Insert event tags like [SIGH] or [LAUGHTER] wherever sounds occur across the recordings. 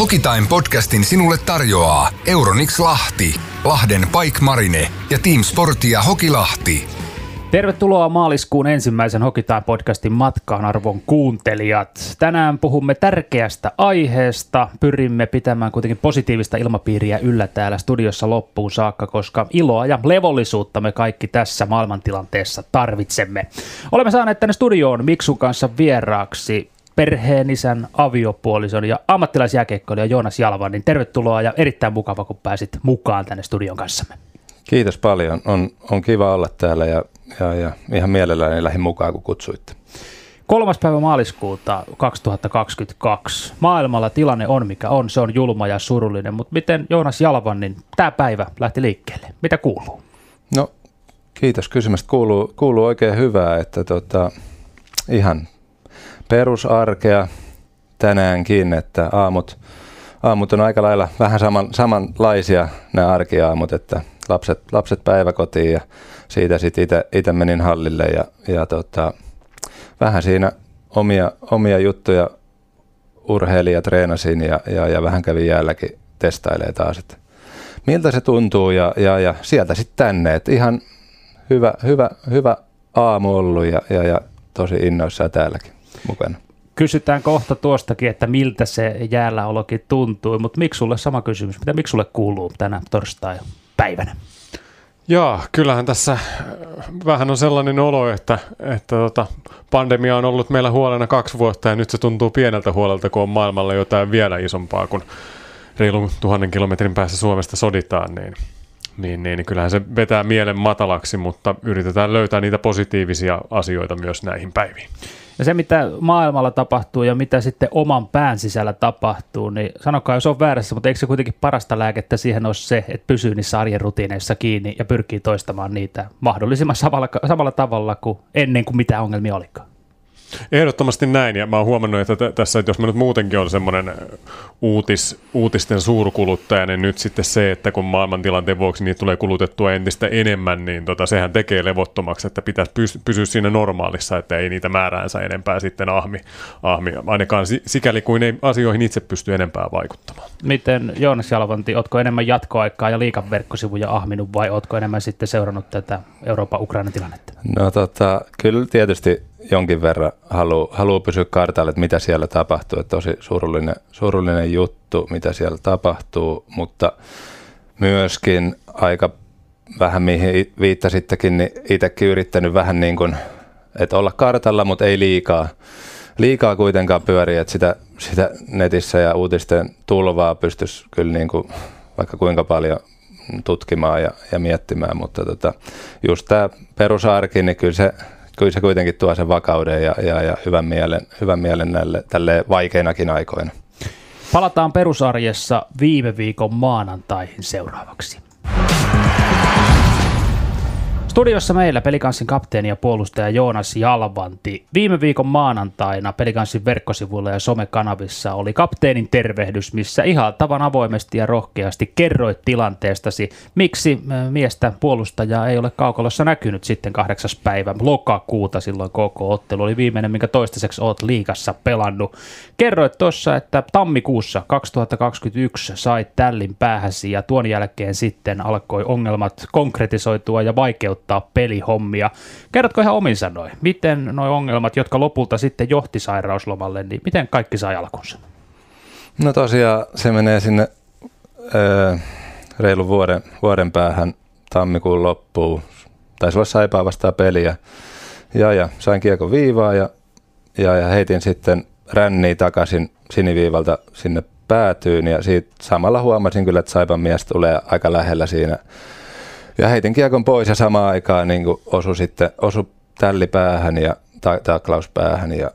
Hokitime podcastin sinulle tarjoaa Euronix Lahti, Lahden Pike Marine ja Team Sportia Hokilahti. Tervetuloa maaliskuun ensimmäisen Hokitime podcastin matkaan arvon kuuntelijat. Tänään puhumme tärkeästä aiheesta. Pyrimme pitämään kuitenkin positiivista ilmapiiriä yllä täällä studiossa loppuun saakka, koska iloa ja levollisuutta me kaikki tässä maailmantilanteessa tarvitsemme. Olemme saaneet tänne studioon Miksun kanssa vieraaksi perheenisän, aviopuolison ja ammattilaisjääkeikkoilija Joonas Jalvan, niin tervetuloa ja erittäin mukava, kun pääsit mukaan tänne studion kanssamme. Kiitos paljon. On, on kiva olla täällä ja, ja, ja ihan mielelläni lähdin mukaan, kun kutsuitte. Kolmas päivä maaliskuuta 2022. Maailmalla tilanne on mikä on, se on julma ja surullinen, mutta miten Joonas Jalvan, niin tämä päivä lähti liikkeelle? Mitä kuuluu? No kiitos kysymästä. Kuuluu, kuuluu oikein hyvää, että tota, ihan perusarkea tänäänkin, että aamut, aamut on aika lailla vähän saman, samanlaisia nämä arkiaamut, että lapset, lapset päiväkotiin ja siitä sitten itse menin hallille ja, ja tota, vähän siinä omia, omia juttuja urheilija treenasin ja, ja, ja vähän kävin jäälläkin testailee taas, että miltä se tuntuu ja, ja, ja sieltä sitten tänne, että ihan hyvä, hyvä, hyvä aamu ollut ja, ja, ja tosi innoissaan täälläkin mukana. Kysytään kohta tuostakin, että miltä se jäälläolokin tuntui, mutta miksi sulle sama kysymys, mitä miksi sulle kuuluu tänä torstai-päivänä? Joo, kyllähän tässä äh, vähän on sellainen olo, että, että tota, pandemia on ollut meillä huolena kaksi vuotta ja nyt se tuntuu pieneltä huolelta, kun on maailmalla jotain vielä isompaa, kun reilun tuhannen kilometrin päässä Suomesta soditaan, niin, niin, niin, niin kyllähän se vetää mielen matalaksi, mutta yritetään löytää niitä positiivisia asioita myös näihin päiviin. Ja se, mitä maailmalla tapahtuu ja mitä sitten oman pään sisällä tapahtuu, niin sanokaa, jos on väärässä, mutta eikö se kuitenkin parasta lääkettä siihen ole se, että pysyy niissä arjen rutiineissa kiinni ja pyrkii toistamaan niitä mahdollisimman samalla, samalla tavalla kuin ennen kuin mitään ongelmia olikaan? Ehdottomasti näin, ja mä oon huomannut, että t- tässä, että jos mä nyt muutenkin on semmoinen uutis, uutisten suurkuluttaja, niin nyt sitten se, että kun maailmantilanteen vuoksi niitä tulee kulutettua entistä enemmän, niin tota, sehän tekee levottomaksi, että pitäisi pys- pysyä siinä normaalissa, että ei niitä määräänsä enempää sitten ahmi, ahmi ainakaan sikäli kuin ei asioihin itse pysty enempää vaikuttamaan. Miten Joonas Jalvanti, ootko enemmän jatkoaikaa ja liikan verkkosivuja ahminut vai ootko enemmän sitten seurannut tätä Euroopan Ukrainan tilannetta? No tota, kyllä tietysti jonkin verran haluaa haluu pysyä kartalla, että mitä siellä tapahtuu. Että tosi surullinen, surullinen juttu, mitä siellä tapahtuu, mutta myöskin aika vähän mihin viittasittekin, niin itsekin yrittänyt vähän niin kuin, että olla kartalla, mutta ei liikaa. Liikaa kuitenkaan pyöriä, että sitä, sitä netissä ja uutisten tulvaa pystyisi kyllä niin kuin vaikka kuinka paljon tutkimaan ja, ja miettimään, mutta tota, just tämä perusarki, niin kyllä se kyllä se kuitenkin tuo sen vakauden ja, ja, ja hyvän, mielen, hyvän mielen näille tälle vaikeinakin aikoina. Palataan perusarjessa viime viikon maanantaihin seuraavaksi. Studiossa meillä Pelikanssin kapteeni ja puolustaja Joonas Jalvanti. Viime viikon maanantaina Pelikanssin verkkosivuilla ja somekanavissa oli kapteenin tervehdys, missä ihan tavan avoimesti ja rohkeasti kerroit tilanteestasi, miksi miestä puolustajaa ei ole kaukalossa näkynyt sitten kahdeksas päivä lokakuuta, silloin koko ottelu oli viimeinen, minkä toistaiseksi oot liikassa pelannut. Kerroit tuossa, että tammikuussa 2021 sait tällin päähäsi ja tuon jälkeen sitten alkoi ongelmat konkretisoitua ja vaikeuttaa toteuttaa pelihommia. Kerrotko ihan omin sanoin, miten nuo ongelmat, jotka lopulta sitten johti sairauslomalle, niin miten kaikki sai alkunsa? No tosiaan se menee sinne öö, reilun vuoden, vuoden päähän tammikuun loppuun. Taisi olla Saipaa vastaan peliä. Ja, ja sain kiekon viivaa ja, ja, ja heitin sitten ränniä takaisin siniviivalta sinne päätyyn ja siitä samalla huomasin kyllä, että Saipan mies tulee aika lähellä siinä ja heitin kiekon pois ja samaan aikaan niin osui sitten osu tälli päähän ja ta- taklaus päähän ja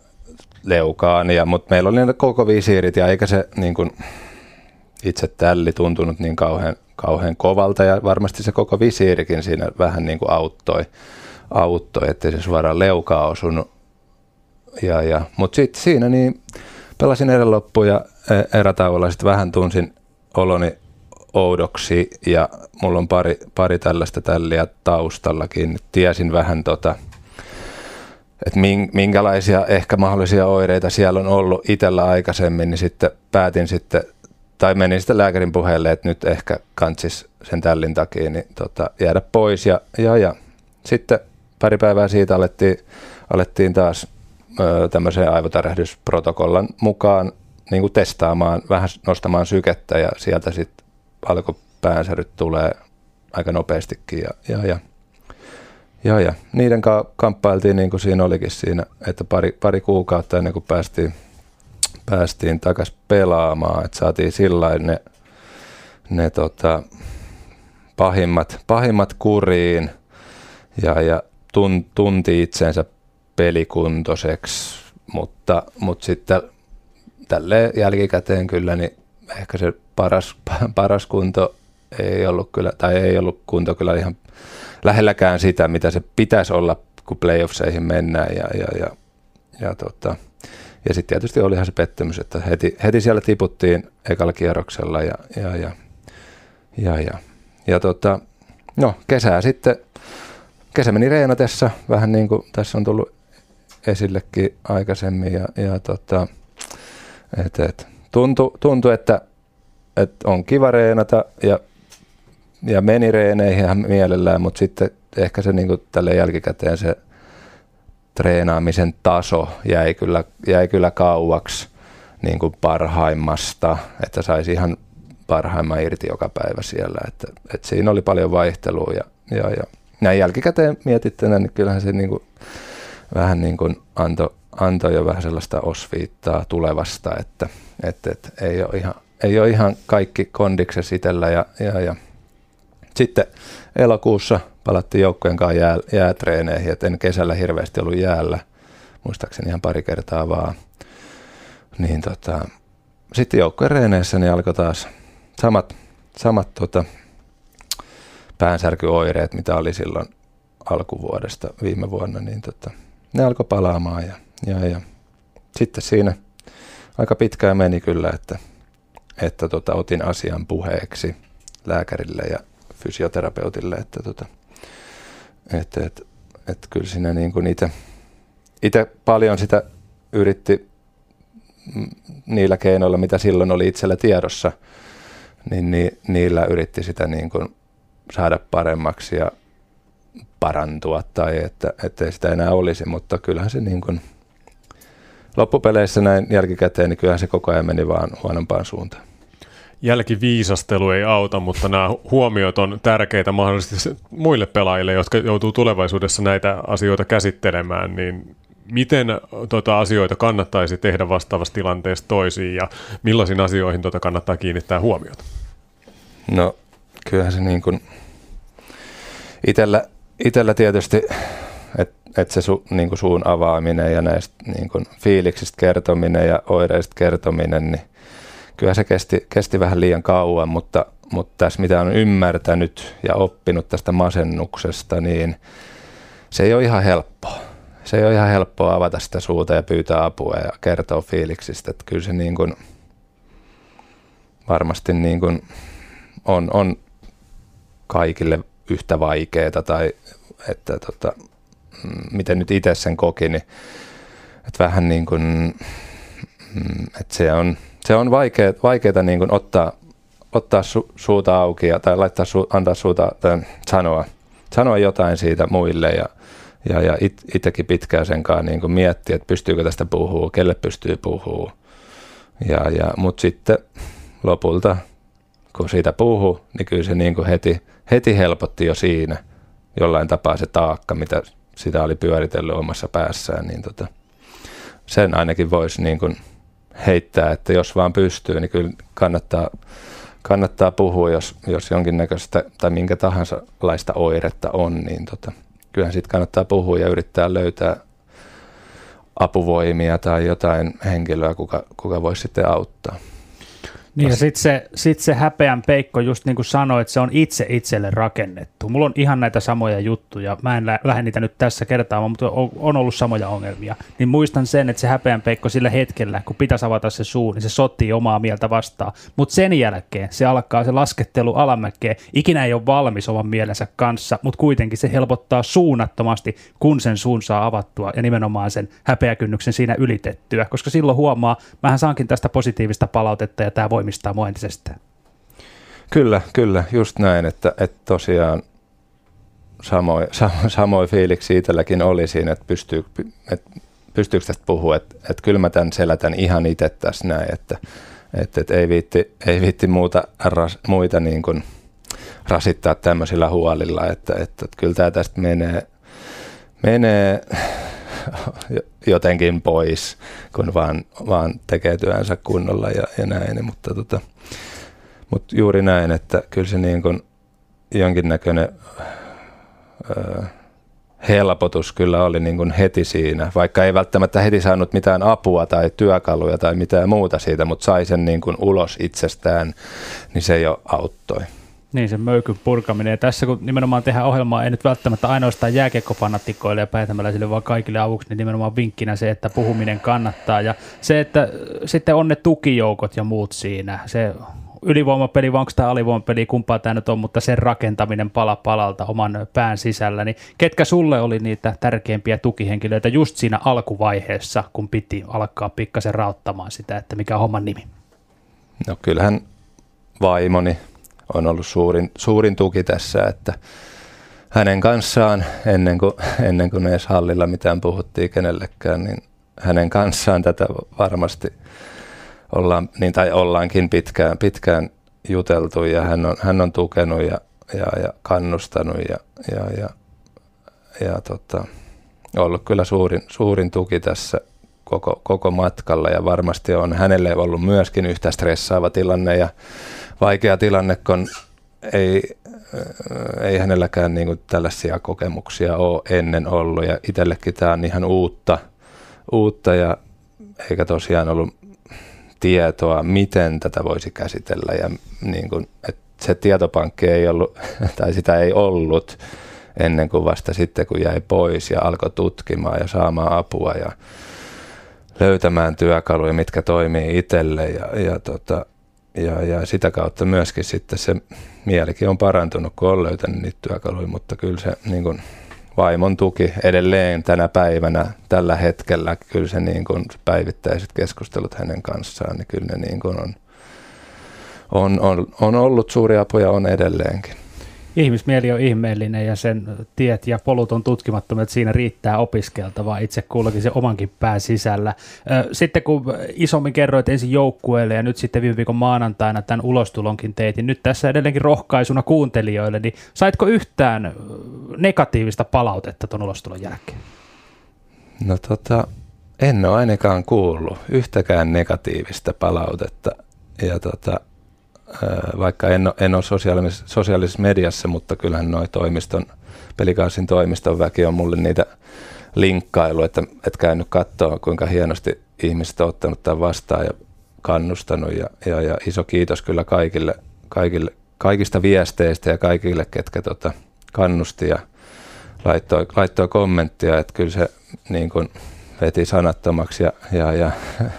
leukaan. Ja, mutta meillä oli ne koko visiirit ja eikä se niin kuin, itse tälli tuntunut niin kauhean, kauhean kovalta ja varmasti se koko visiirikin siinä vähän niin kuin auttoi, auttoi ettei se suoraan leukaa osunut. Ja, ja, mutta sitten siinä niin pelasin erän loppuun ja e, erätauolla sitten vähän tunsin oloni oudoksi ja mulla on pari, pari tällaista tälliä taustallakin. Tiesin vähän tota, että minkälaisia ehkä mahdollisia oireita siellä on ollut itsellä aikaisemmin, niin sitten päätin sitten tai menin sitten lääkärin puheelle, että nyt ehkä kantsis sen tällin takia niin tota, jäädä pois. Ja, ja, ja sitten pari päivää siitä alettiin, alettiin taas tämmöisen aivotärähdysprotokollan mukaan niin kuin testaamaan, vähän nostamaan sykettä ja sieltä sitten alkoi päänsäryt tulee aika nopeastikin ja, ja, ja ja, ja. Niiden kanssa kamppailtiin niin kuin siinä olikin siinä, että pari, pari kuukautta ennen kuin päästiin, päästiin takaisin pelaamaan, että saatiin sillä ne, ne tota, pahimmat, pahimmat kuriin ja, ja tun, tunti itsensä pelikuntoiseksi, mutta, mutta sitten tälle jälkikäteen kyllä niin ehkä se paras, [LAUGHS] paras kunto ei ollut kyllä, tai ei ollut kunto kyllä ihan lähelläkään sitä, mitä se pitäisi olla, kun playoffseihin mennään. Ja, ja, ja, ja, tota, ja sitten tietysti olihan se pettymys, että heti, heti siellä tiputtiin ekalla kierroksella ja, ja, ja, ja, ja, ja tota, no, kesää sitten, kesä meni reenatessa, vähän niin kuin tässä on tullut esillekin aikaisemmin ja, ja tota, et, et, tuntui, tuntui, että, että on kiva reenata ja ja meni reeneihin ihan mielellään, mutta sitten ehkä se niin tälle jälkikäteen se treenaamisen taso jäi kyllä, jäi kyllä kauaksi niin kuin parhaimmasta, että saisi ihan parhaimman irti joka päivä siellä. Että, että siinä oli paljon vaihtelua ja, ja, ja näin jälkikäteen mietittynä, niin kyllähän se niin kuin, vähän niin kuin antoi anto jo vähän sellaista osviittaa tulevasta, että, että, että ei, ole ihan, ei ole ihan kaikki kondiksessa itsellä ja, ja, ja sitten elokuussa palattiin joukkojen kanssa jää, jäätreeneihin, että en kesällä hirveästi ollut jäällä, muistaakseni ihan pari kertaa vaan. Niin tota, sitten joukkojen reeneissä niin alkoi taas samat, samat tota, päänsärkyoireet, mitä oli silloin alkuvuodesta viime vuonna, niin tota, ne alkoi palaamaan ja, ja, ja sitten siinä aika pitkään meni kyllä, että, että tota, otin asian puheeksi lääkärille ja fysioterapeutille, että tota, et, et, et kyllä siinä niin kuin itse, itse paljon sitä yritti niillä keinoilla, mitä silloin oli itsellä tiedossa, niin ni, niillä yritti sitä niin kuin saada paremmaksi ja parantua tai että ettei sitä enää olisi, mutta kyllähän se niin kuin loppupeleissä näin jälkikäteen, niin kyllähän se koko ajan meni vaan huonompaan suuntaan jälkiviisastelu ei auta, mutta nämä huomiot on tärkeitä mahdollisesti muille pelaajille, jotka joutuu tulevaisuudessa näitä asioita käsittelemään, niin miten tuota asioita kannattaisi tehdä vastaavassa tilanteessa toisiin ja millaisiin asioihin tuota kannattaa kiinnittää huomiota? No kyllähän se niin kuin itellä, itellä tietysti, että et se su, niin kuin suun avaaminen ja näistä niin kuin fiiliksistä kertominen ja oireista kertominen, niin kyllä se kesti, kesti vähän liian kauan, mutta, mutta tässä mitä on ymmärtänyt ja oppinut tästä masennuksesta, niin se ei ole ihan helppoa. Se ei ole ihan helppoa avata sitä suuta ja pyytää apua ja kertoa fiiliksistä. Että kyllä se niin kuin varmasti niin kuin on, on kaikille yhtä vaikeaa tai että tota, miten nyt itse sen koki, niin että vähän niin kuin, mm, että se on, se on vaikea, vaikeaa niin kuin ottaa, ottaa su, suuta auki ja, tai laittaa su, antaa suuta tai sanoa, sanoa jotain siitä muille ja, ja, ja it, itsekin pitkään sen kanssa niin miettiä, että pystyykö tästä puhua, kelle pystyy puhua. Ja, ja, Mutta sitten lopulta, kun siitä puhuu, niin kyllä se niin kuin heti, heti helpotti jo siinä jollain tapaa se taakka, mitä sitä oli pyöritellyt omassa päässään, niin tota, sen ainakin voisi niin kuin heittää, että jos vaan pystyy, niin kyllä kannattaa, kannattaa puhua, jos, jos jonkinnäköistä tai minkä tahansa laista oiretta on, niin tota, kyllähän sitten kannattaa puhua ja yrittää löytää apuvoimia tai jotain henkilöä, kuka, kuka voisi sitten auttaa. Niin ja sitten se, sit se häpeän peikko, just niin kuin sanoit, se on itse itselle rakennettu. Mulla on ihan näitä samoja juttuja. Mä en lä- lähde niitä nyt tässä kertaamaan, mutta on, on ollut samoja ongelmia. Niin muistan sen, että se häpeän peikko sillä hetkellä, kun pitäisi avata se suu, niin se sotii omaa mieltä vastaan. Mutta sen jälkeen se alkaa se laskettelu alamäkeen. Ikinä ei ole valmis oman mielensä kanssa, mutta kuitenkin se helpottaa suunnattomasti, kun sen suun saa avattua ja nimenomaan sen häpeäkynnyksen siinä ylitettyä. Koska silloin huomaa, mähän saankin tästä positiivista palautetta ja tämä voi voimistaa mua entisestään. Kyllä, kyllä, just näin, että, että tosiaan samoin, [LAUGHS] samoin fiiliksi itselläkin oli siinä, että, pystyy, että pystyykö tästä puhua, että, että kyllä mä tämän selätän ihan itse tässä näin, että, että, että ei, viitti, ei viitti muuta, ras, muita niin kuin rasittaa tämmöisillä huolilla, että, että, että kyllä tämä tästä menee, menee jotenkin pois, kun vaan, vaan tekee työnsä kunnolla ja, ja näin, mutta, tota, mutta juuri näin, että kyllä se niin kuin jonkinnäköinen öö, helpotus kyllä oli niin kuin heti siinä, vaikka ei välttämättä heti saanut mitään apua tai työkaluja tai mitään muuta siitä, mutta sai sen niin kuin ulos itsestään, niin se jo auttoi. Niin, se möykyn purkaminen. Ja tässä kun nimenomaan tehdään ohjelmaa, ei nyt välttämättä ainoastaan jääkiekkofanattikoille ja päitämäläisille, vaan kaikille avuksi, niin nimenomaan vinkkinä se, että puhuminen kannattaa. Ja se, että sitten on ne tukijoukot ja muut siinä, se ylivoimapeli, vai onko tämä alivoimapeli, kumpaa tämä nyt on, mutta sen rakentaminen pala palalta oman pään sisällä, niin ketkä sulle oli niitä tärkeimpiä tukihenkilöitä just siinä alkuvaiheessa, kun piti alkaa pikkasen rauttamaan sitä, että mikä on homman nimi? No kyllähän vaimoni on ollut suurin, suurin tuki tässä, että hänen kanssaan, ennen kuin, ennen kuin edes hallilla mitään puhuttiin kenellekään, niin hänen kanssaan tätä varmasti – ollaan, niin, tai ollaankin pitkään, pitkään juteltu ja hän on, hän on tukenut ja, ja, ja kannustanut ja, ja, ja, ja tota, ollut kyllä suurin, suurin tuki tässä koko, koko matkalla ja varmasti on hänelle ollut myöskin yhtä stressaava tilanne ja vaikea tilanne, kun ei, ei hänelläkään niin kuin tällaisia kokemuksia ole ennen ollut. Ja itsellekin tämä on ihan uutta, uutta ja eikä tosiaan ollut tietoa, miten tätä voisi käsitellä. Ja niin kuin, että se tietopankki ei ollut, [LAUGHS] tai sitä ei ollut ennen kuin vasta sitten, kun jäi pois ja alkoi tutkimaan ja saamaan apua ja löytämään työkaluja, mitkä toimii itselle. Ja, ja, tota, ja, ja sitä kautta myöskin sitten se mielikin on parantunut, kun on löytänyt niitä työkaluja, mutta kyllä se niin kuin, vaimon tuki edelleen tänä päivänä, tällä hetkellä, kyllä se niin kuin päivittäiset keskustelut hänen kanssaan, niin kyllä ne niin kuin on, on, on, on ollut suuri apu ja on edelleenkin ihmismieli on ihmeellinen ja sen tiet ja polut on tutkimattomat, siinä riittää opiskeltavaa itse kullakin se omankin pään sisällä. Sitten kun isommin kerroit ensin joukkueelle ja nyt sitten viime viikon maanantaina tämän ulostulonkin teit, niin nyt tässä edelleenkin rohkaisuna kuuntelijoille, niin saitko yhtään negatiivista palautetta tuon ulostulon jälkeen? No tota, en ole ainakaan kuullut yhtäkään negatiivista palautetta. Ja tota, vaikka en, en ole sosiaalis- sosiaalisessa mediassa, mutta kyllähän noin toimiston, pelikaasin toimiston väki on mulle niitä linkkailu, että, että käynyt katsoa, kuinka hienosti ihmiset on ottanut tämän vastaan ja kannustanut. Ja, ja, ja iso kiitos kyllä kaikille, kaikille, kaikista viesteistä ja kaikille, ketkä tota, kannusti ja laittoi, laittoi kommenttia, että kyllä se niin kuin veti sanattomaksi ja, ja, ja [LAUGHS]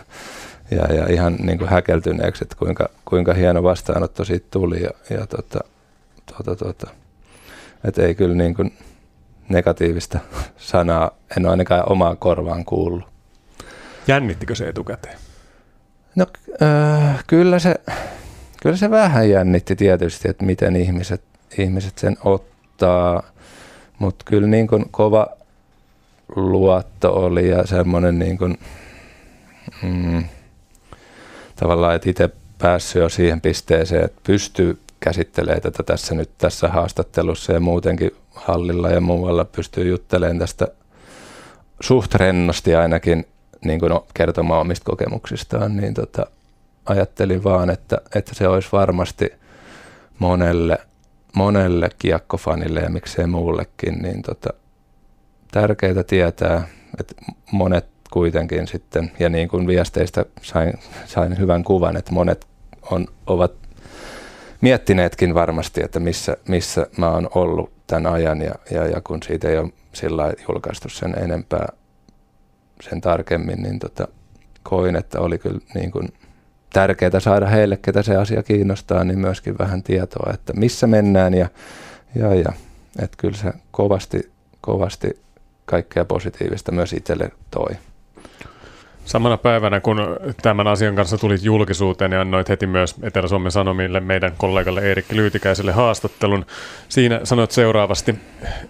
ja, ja ihan niin kuin häkeltyneeksi, että kuinka, kuinka hieno vastaanotto siitä tuli. Ja, ja tota, tota, tota, että ei kyllä niin kuin negatiivista [LAUGHS] sanaa, en ole ainakaan omaa korvaan kuullut. Jännittikö se etukäteen? No äh, kyllä, se, kyllä se vähän jännitti tietysti, että miten ihmiset, ihmiset sen ottaa, mutta kyllä niin kuin kova luotto oli ja semmoinen niin kuin, mm, tavallaan, että itse päässyt jo siihen pisteeseen, että pystyy käsittelemään tätä tässä nyt tässä haastattelussa ja muutenkin hallilla ja muualla pystyy juttelemaan tästä suht rennosti ainakin niin kuin kertomaan omista kokemuksistaan, niin tota, ajattelin vaan, että, että se olisi varmasti monelle, monelle kiekkofanille ja miksei muullekin, niin tota, tärkeää tietää, että monet kuitenkin sitten, ja niin kuin viesteistä sain, sain hyvän kuvan, että monet on, ovat miettineetkin varmasti, että missä, missä mä oon ollut tämän ajan, ja, ja, ja kun siitä ei ole sillä julkaistu sen enempää sen tarkemmin, niin tota, koin, että oli kyllä niin kuin tärkeää saada heille, ketä se asia kiinnostaa, niin myöskin vähän tietoa, että missä mennään, ja, ja, ja että kyllä se kovasti, kovasti kaikkea positiivista myös itselle toi. Samana päivänä, kun tämän asian kanssa tulit julkisuuteen ja annoit heti myös Etelä-Suomen Sanomille meidän kollegalle Eerikki Lyytikäiselle haastattelun. Siinä sanoit seuraavasti,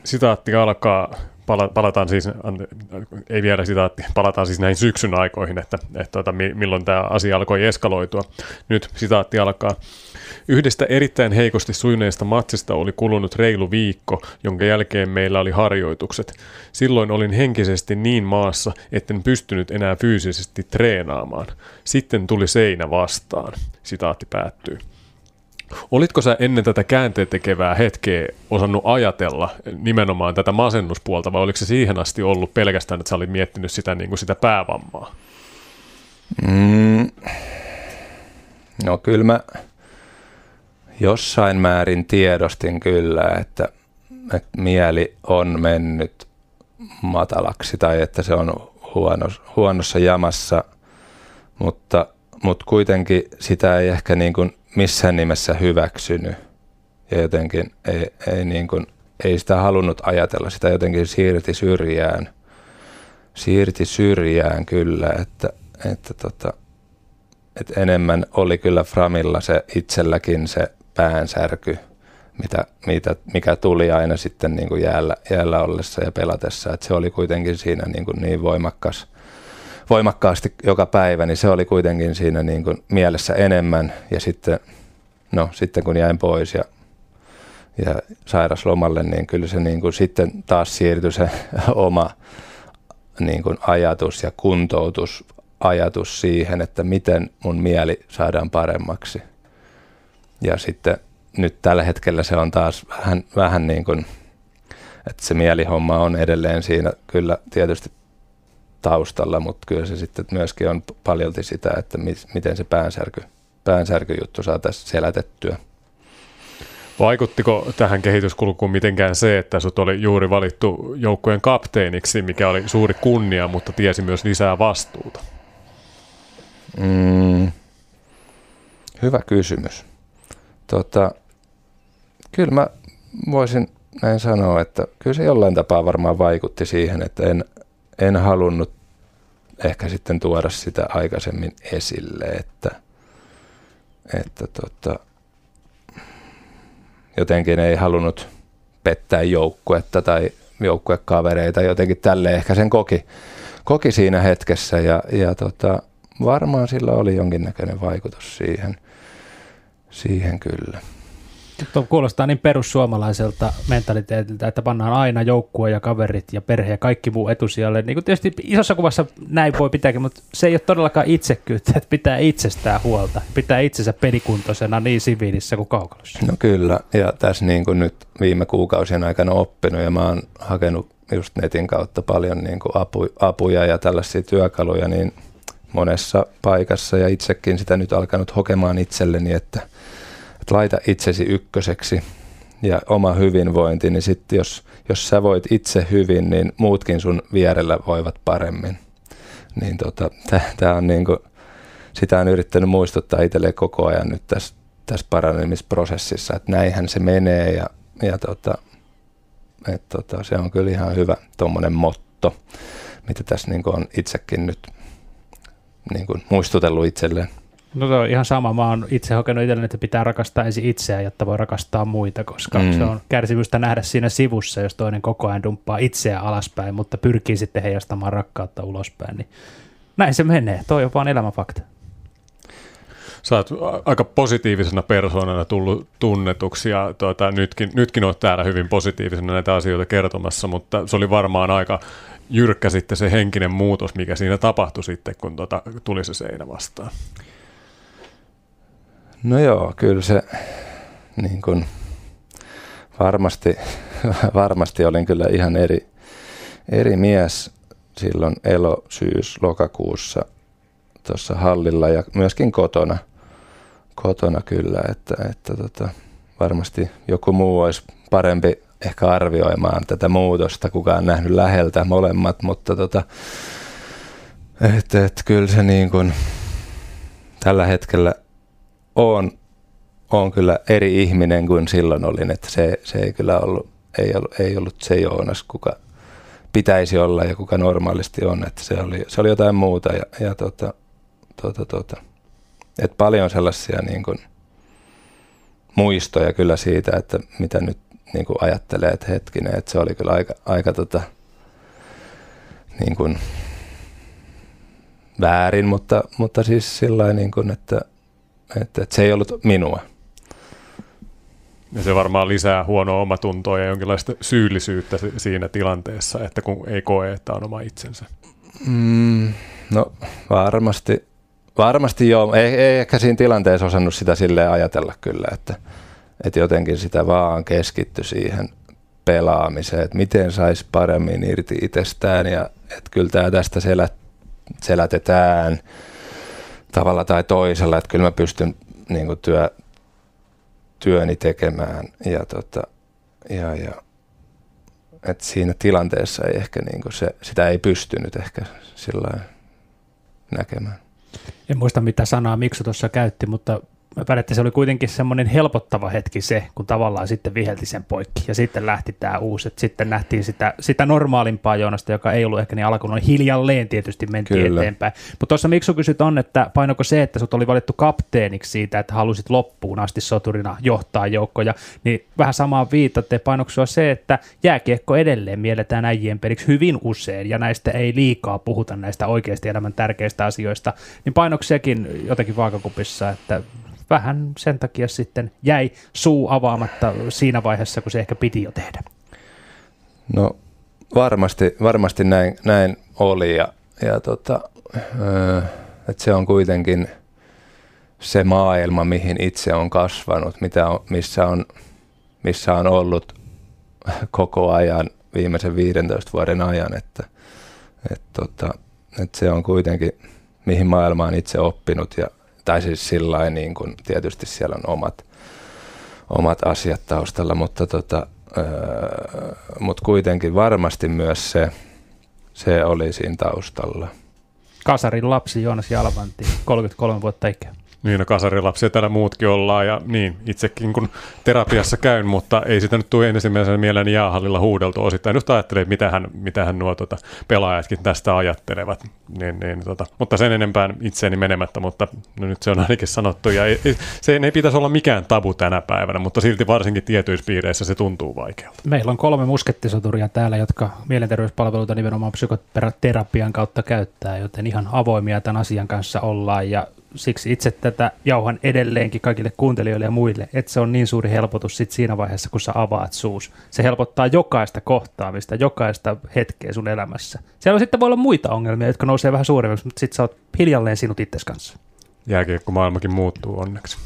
sitaatti alkaa, palataan siis, ei vielä sitaatti, palataan siis näihin syksyn aikoihin, että, että tuota, milloin tämä asia alkoi eskaloitua. Nyt sitaatti alkaa. Yhdestä erittäin heikosti sujuneesta matsista oli kulunut reilu viikko, jonka jälkeen meillä oli harjoitukset. Silloin olin henkisesti niin maassa, etten pystynyt enää fyysisesti treenaamaan. Sitten tuli seinä vastaan. Sitaatti päättyy. Olitko sä ennen tätä käänteen tekevää hetkeä osannut ajatella nimenomaan tätä masennuspuolta, vai oliko se siihen asti ollut pelkästään, että sä olit miettinyt sitä, niin kuin sitä päävammaa? Mm. No kyllä mä jossain määrin tiedostin kyllä, että, että mieli on mennyt matalaksi tai että se on huono, huonossa jamassa, mutta, mutta kuitenkin sitä ei ehkä niin kuin missään nimessä hyväksynyt. Ja jotenkin ei, ei, niin kuin, ei sitä halunnut ajatella, sitä jotenkin siirti syrjään, siirti syrjään kyllä, että, että, tota, että enemmän oli kyllä Framilla se itselläkin se päänsärky, mitä, mitä, mikä tuli aina sitten niin kuin jäällä, jäällä ollessa ja pelatessa. Että se oli kuitenkin siinä niin, kuin niin voimakas, voimakkaasti joka päivä, niin se oli kuitenkin siinä niin kuin mielessä enemmän. Ja sitten, no, sitten kun jäin pois ja, ja sairaslomalle, niin kyllä se niin kuin sitten taas siirtyi se [LAUGHS] oma niin kuin ajatus ja kuntoutus ajatus siihen, että miten mun mieli saadaan paremmaksi – ja sitten nyt tällä hetkellä se on taas vähän, vähän niin kuin, että se mielihomma on edelleen siinä kyllä tietysti taustalla, mutta kyllä se sitten myöskin on paljolti sitä, että mi, miten se päänsärky, päänsärkyjuttu saa tässä selätettyä. Vaikuttiko tähän kehityskulkuun mitenkään se, että sut oli juuri valittu joukkojen kapteeniksi, mikä oli suuri kunnia, mutta tiesi myös lisää vastuuta? Mm, hyvä kysymys. Tota, kyllä mä voisin näin sanoa, että kyllä se jollain tapaa varmaan vaikutti siihen, että en, en halunnut ehkä sitten tuoda sitä aikaisemmin esille, että, että tota, jotenkin ei halunnut pettää joukkuetta tai joukkuekavereita, jotenkin tälle ehkä sen koki, koki siinä hetkessä ja, ja tota, varmaan sillä oli jonkinnäköinen vaikutus siihen siihen kyllä. Tuo kuulostaa niin perussuomalaiselta mentaliteetiltä, että pannaan aina joukkue ja kaverit ja perhe ja kaikki muu etusijalle. Niin kuin tietysti isossa kuvassa näin voi pitääkin, mutta se ei ole todellakaan itsekyyttä, että pitää itsestään huolta. Pitää itsensä pelikuntoisena niin siviilissä kuin kaukalossa. No kyllä, ja tässä niin kuin nyt viime kuukausien aikana oppinut ja mä oon hakenut just netin kautta paljon niin kuin apu, apuja ja tällaisia työkaluja, niin monessa paikassa ja itsekin sitä nyt alkanut hokemaan itselleni, että – että laita itsesi ykköseksi ja oma hyvinvointi, niin sitten jos, jos sä voit itse hyvin, niin muutkin sun vierellä voivat paremmin. Niin tota, tämä on niinku, sitä on yrittänyt muistuttaa itselleen koko ajan nyt tässä, tässä paranemisprosessissa, että näinhän se menee ja, ja tota, et tota, se on kyllä ihan hyvä tuommoinen motto, mitä tässä niinku on itsekin nyt niinku muistutellut itselleen. No se on ihan sama. Mä oon itse hokenut itselleni, että pitää rakastaa ensin itseään, jotta voi rakastaa muita, koska mm. se on kärsimystä nähdä siinä sivussa, jos toinen koko ajan dumppaa itseään alaspäin, mutta pyrkii sitten heijastamaan rakkautta ulospäin. Niin näin se menee. Toi on vaan elämäfakta. Sä oot aika positiivisena persoonana tullut tunnetuksi ja tuota, nytkin, nytkin oot täällä hyvin positiivisena näitä asioita kertomassa, mutta se oli varmaan aika jyrkkä sitten se henkinen muutos, mikä siinä tapahtui sitten, kun tuota, tuli se seinä vastaan. No joo, kyllä se niin kuin, varmasti, [LAUGHS] varmasti olin kyllä ihan eri, eri mies silloin elo, syys, lokakuussa tuossa hallilla ja myöskin kotona, kotona kyllä, että, että tota, varmasti joku muu olisi parempi ehkä arvioimaan tätä muutosta, kukaan nähnyt läheltä molemmat, mutta tota, että, että kyllä se niin kuin, tällä hetkellä on, on kyllä eri ihminen kuin silloin olin, että se, se ei kyllä ollut, ei ollut, ei ollut se Joonas, kuka pitäisi olla ja kuka normaalisti on, että se oli, se oli jotain muuta ja, ja tota, tota, tota. Et paljon sellaisia niin kuin, muistoja kyllä siitä, että mitä nyt niin kuin ajattelee, että hetkinen, että se oli kyllä aika, aika tota, niin kuin, väärin, mutta, mutta siis sillä niin kuin, että, että, että se ei ollut minua. Ja se varmaan lisää huonoa omatuntoa ja jonkinlaista syyllisyyttä siinä tilanteessa, että kun ei koe, että on oma itsensä. Mm, no varmasti, varmasti joo. Ei, ei ehkä siinä tilanteessa osannut sitä silleen ajatella kyllä, että, että jotenkin sitä vaan keskitty siihen pelaamiseen, että miten saisi paremmin irti itsestään ja että kyllä tämä tästä selät, selätetään tavalla tai toisella, että kyllä mä pystyn niin kuin työ, työni tekemään ja, tota, ja, ja että siinä tilanteessa ei ehkä niin kuin se, sitä ei pystynyt ehkä sillä näkemään. En muista mitä sanaa Miksu tuossa käytti, mutta mä päätin, että se oli kuitenkin semmoinen helpottava hetki se, kun tavallaan sitten vihelti sen poikki ja sitten lähti tämä uusi. Että sitten nähtiin sitä, sitä normaalimpaa Joonasta, joka ei ollut ehkä niin alkunut. Hiljalleen tietysti mentiin Kyllä. eteenpäin. Mutta tuossa Miksu kysyt on, että painoko se, että sut oli valittu kapteeniksi siitä, että halusit loppuun asti soturina johtaa joukkoja, niin vähän samaa viitatte. Painoko se, että jääkiekko edelleen mielletään äijien peliksi hyvin usein ja näistä ei liikaa puhuta näistä oikeasti elämän tärkeistä asioista, niin painoko sekin jotenkin vaakakupissa, että vähän sen takia sitten jäi suu avaamatta siinä vaiheessa, kun se ehkä piti jo tehdä. No varmasti, varmasti näin, näin oli ja, ja tota, että se on kuitenkin se maailma, mihin itse on kasvanut, mitä on, missä, on, missä on ollut koko ajan viimeisen 15 vuoden ajan, että, että, tota, että se on kuitenkin mihin maailmaan itse oppinut ja tai siis sillä niin kuin, tietysti siellä on omat, omat asiat taustalla, mutta tota, öö, mut kuitenkin varmasti myös se, se oli siinä taustalla. Kasarin lapsi Joonas Jalvanti, 33 vuotta ikää. Niin, no kasarilapsia täällä muutkin ollaan ja niin, itsekin kun terapiassa käyn, mutta ei sitä nyt tule ensimmäisenä mieleen jäähallilla huudeltu osittain. Just ajattelee, että mitähän, mitähän nuo tota, pelaajatkin tästä ajattelevat. Niin, niin, tota, mutta sen enempään itseeni menemättä, mutta no nyt se on ainakin sanottu. Ja ei, se ei pitäisi olla mikään tabu tänä päivänä, mutta silti varsinkin tietyissä piireissä se tuntuu vaikealta. Meillä on kolme muskettisoturia täällä, jotka mielenterveyspalveluita nimenomaan psykoterapian kautta käyttää, joten ihan avoimia tämän asian kanssa ollaan ja siksi itse tätä jauhan edelleenkin kaikille kuuntelijoille ja muille, että se on niin suuri helpotus sit siinä vaiheessa, kun sä avaat suus. Se helpottaa jokaista kohtaamista, jokaista hetkeä sun elämässä. Siellä sitten voi olla muita ongelmia, jotka nousee vähän suuremmiksi, mutta sitten sä oot hiljalleen sinut itses kanssa. Jääkiekko maailmakin muuttuu onneksi.